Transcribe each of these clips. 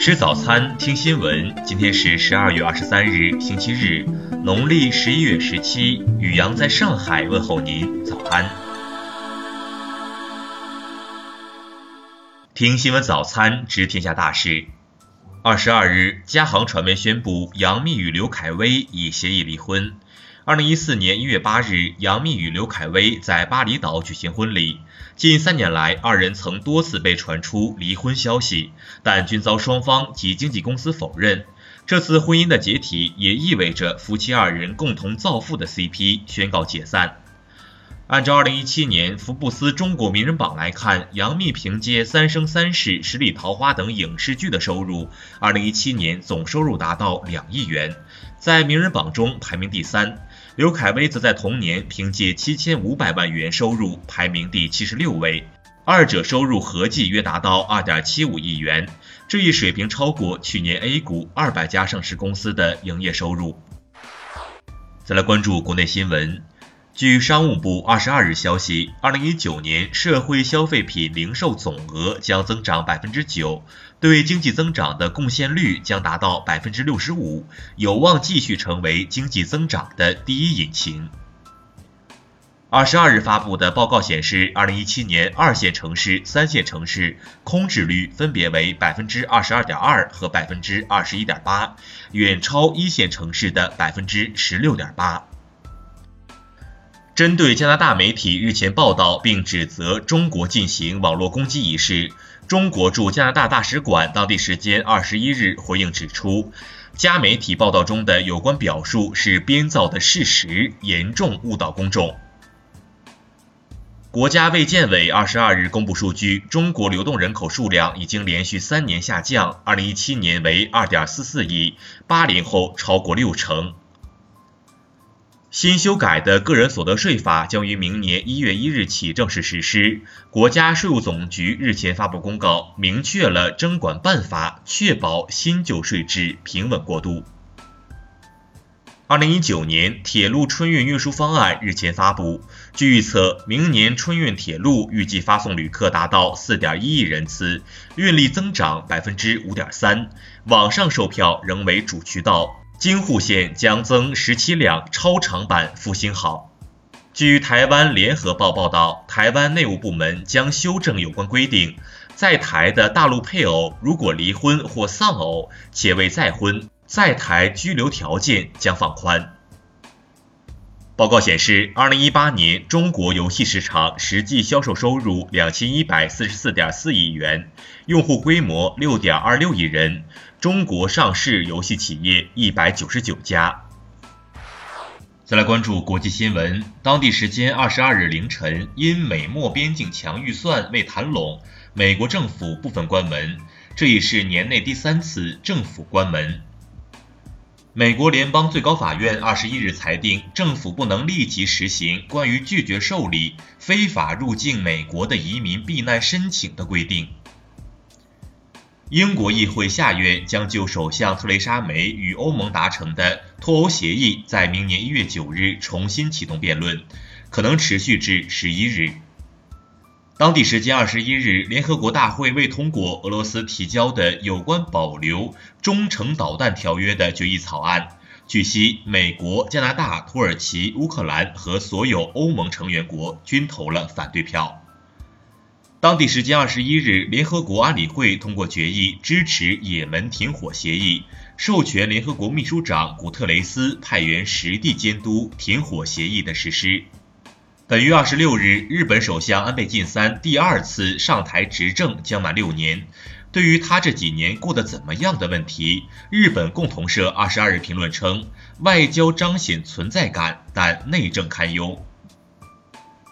吃早餐，听新闻。今天是十二月二十三日，星期日，农历十一月十七。雨阳在上海问候您，早安。听新闻早餐，知天下大事。二十二日，嘉行传媒宣布，杨幂与刘恺威已协议离婚。二零一四年一月八日，杨幂与刘恺威在巴厘岛举行婚礼。近三年来，二人曾多次被传出离婚消息，但均遭双方及经纪公司否认。这次婚姻的解体，也意味着夫妻二人共同造富的 CP 宣告解散。按照二零一七年福布斯中国名人榜来看，杨幂凭借《三生三世》《十里桃花》等影视剧的收入，二零一七年总收入达到两亿元，在名人榜中排名第三。刘恺威则在同年凭借七千五百万元收入排名第七十六位，二者收入合计约达到二点七五亿元，这一水平超过去年 A 股二百家上市公司的营业收入。再来关注国内新闻。据商务部二十二日消息，二零一九年社会消费品零售总额将增长百分之九，对经济增长的贡献率将达到百分之六十五，有望继续成为经济增长的第一引擎。二十二日发布的报告显示，二零一七年二线城市、三线城市空置率分别为百分之二十二点二和百分之二十一点八，远超一线城市的百分之十六点八。针对加拿大媒体日前报道并指责中国进行网络攻击一事，中国驻加拿大大使馆当地时间二十一日回应指出，加媒体报道中的有关表述是编造的事实，严重误导公众。国家卫健委二十二日公布数据，中国流动人口数量已经连续三年下降，二零一七年为二点四四亿，八零后超过六成。新修改的个人所得税法将于明年一月一日起正式实施。国家税务总局日前发布公告，明确了征管办法，确保新旧税制平稳过渡。二零一九年铁路春运运输方案日前发布，据预测，明年春运铁路预计发送旅客达到四点一亿人次，运力增长百分之五点三，网上售票仍为主渠道。京沪线将增十七辆超长版复兴号。据台湾联合报报道，台湾内务部门将修正有关规定，在台的大陆配偶如果离婚或丧偶且未再婚，在台居留条件将放宽。报告显示，二零一八年中国游戏市场实际销售收入两千一百四十四点四亿元，用户规模六点二六亿人。中国上市游戏企业一百九十九家。再来关注国际新闻，当地时间二十二日凌晨，因美墨边境墙预算未谈拢，美国政府部分关门，这已是年内第三次政府关门。美国联邦最高法院二十一日裁定，政府不能立即实行关于拒绝受理非法入境美国的移民避难申请的规定。英国议会下院将就首相特蕾莎梅与欧盟达成的脱欧协议，在明年一月九日重新启动辩论，可能持续至十一日。当地时间二十一日，联合国大会未通过俄罗斯提交的有关保留中程导弹条约的决议草案。据悉，美国、加拿大、土耳其、乌克兰和所有欧盟成员国均投了反对票。当地时间二十一日，联合国安理会通过决议，支持也门停火协议，授权联合国秘书长古特雷斯派员实地监督停火协议的实施。本月二十六日，日本首相安倍晋三第二次上台执政将满六年。对于他这几年过得怎么样的问题，日本共同社二十二日评论称：“外交彰显存在感，但内政堪忧。”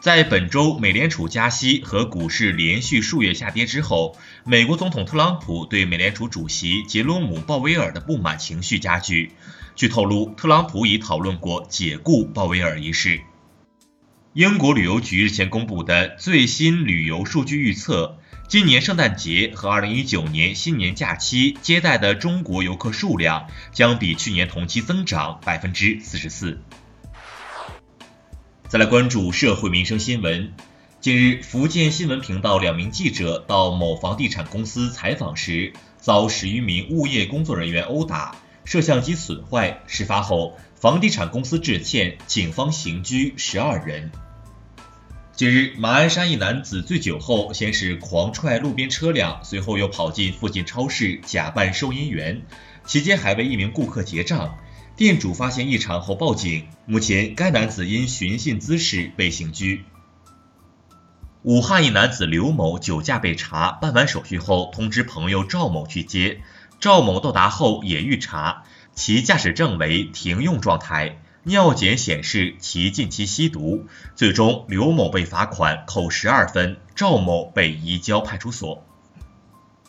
在本周美联储加息和股市连续数月下跌之后，美国总统特朗普对美联储主席杰罗姆·鲍威尔的不满情绪加剧。据透露，特朗普已讨论过解雇鲍威尔一事。英国旅游局日前公布的最新旅游数据预测，今年圣诞节和2019年新年假期接待的中国游客数量将比去年同期增长百分之四十四。再来关注社会民生新闻，近日，福建新闻频道两名记者到某房地产公司采访时，遭十余名物业工作人员殴打，摄像机损坏。事发后，房地产公司致歉，警方刑拘十二人。近日，马鞍山一男子醉酒后，先是狂踹路边车辆，随后又跑进附近超市假扮收银员，期间还为一名顾客结账。店主发现异常后报警，目前该男子因寻衅滋事被刑拘。武汉一男子刘某酒驾被查，办完手续后通知朋友赵某去接。赵某到达后也遇查，其驾驶证为停用状态，尿检显示其近期吸毒。最终，刘某被罚款扣十二分，赵某被移交派出所。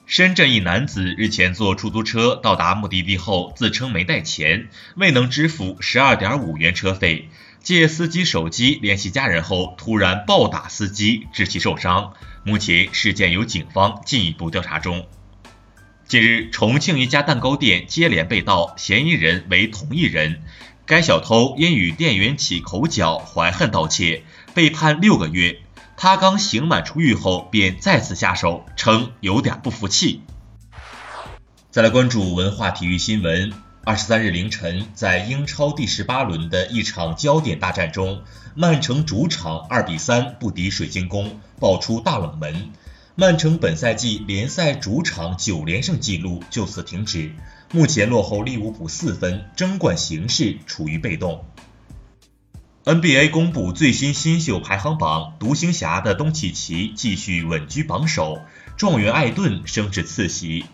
深圳一男子日前坐出租车到达目的地后，自称没带钱，未能支付十二点五元车费。借司机手机联系家人后，突然暴打司机，致其受伤。目前事件由警方进一步调查中。近日，重庆一家蛋糕店接连被盗，嫌疑人为同一人。该小偷因与店员起口角，怀恨盗窃，被判六个月。他刚刑满出狱后，便再次下手，称有点不服气。再来关注文化体育新闻。二十三日凌晨，在英超第十八轮的一场焦点大战中，曼城主场二比三不敌水晶宫，爆出大冷门。曼城本赛季联赛主场九连胜纪录就此停止，目前落后利物浦四分，争冠形势处于被动。NBA 公布最新新秀排行榜，独行侠的东契奇继续稳居榜首，状元艾顿升至次席。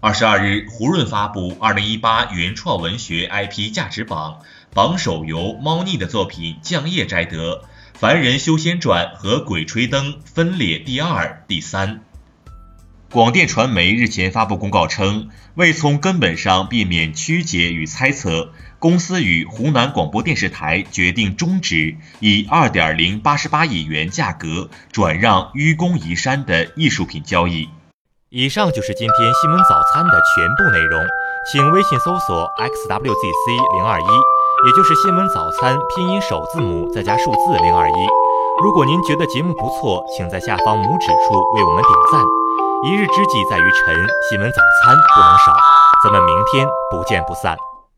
二十二日，胡润发布二零一八原创文学 IP 价值榜，榜首由猫腻的作品《降夜》摘得，《凡人修仙传》和《鬼吹灯》分列第二、第三。广电传媒日前发布公告称，为从根本上避免曲解与猜测，公司与湖南广播电视台决定终止以二点零八十八亿元价格转让愚公移山的艺术品交易。以上就是今天新闻早餐的全部内容，请微信搜索 xwzc 零二一，也就是新闻早餐拼音首字母再加数字零二一。如果您觉得节目不错，请在下方拇指处为我们点赞。一日之计在于晨，新闻早餐不能少，咱们明天不见不散。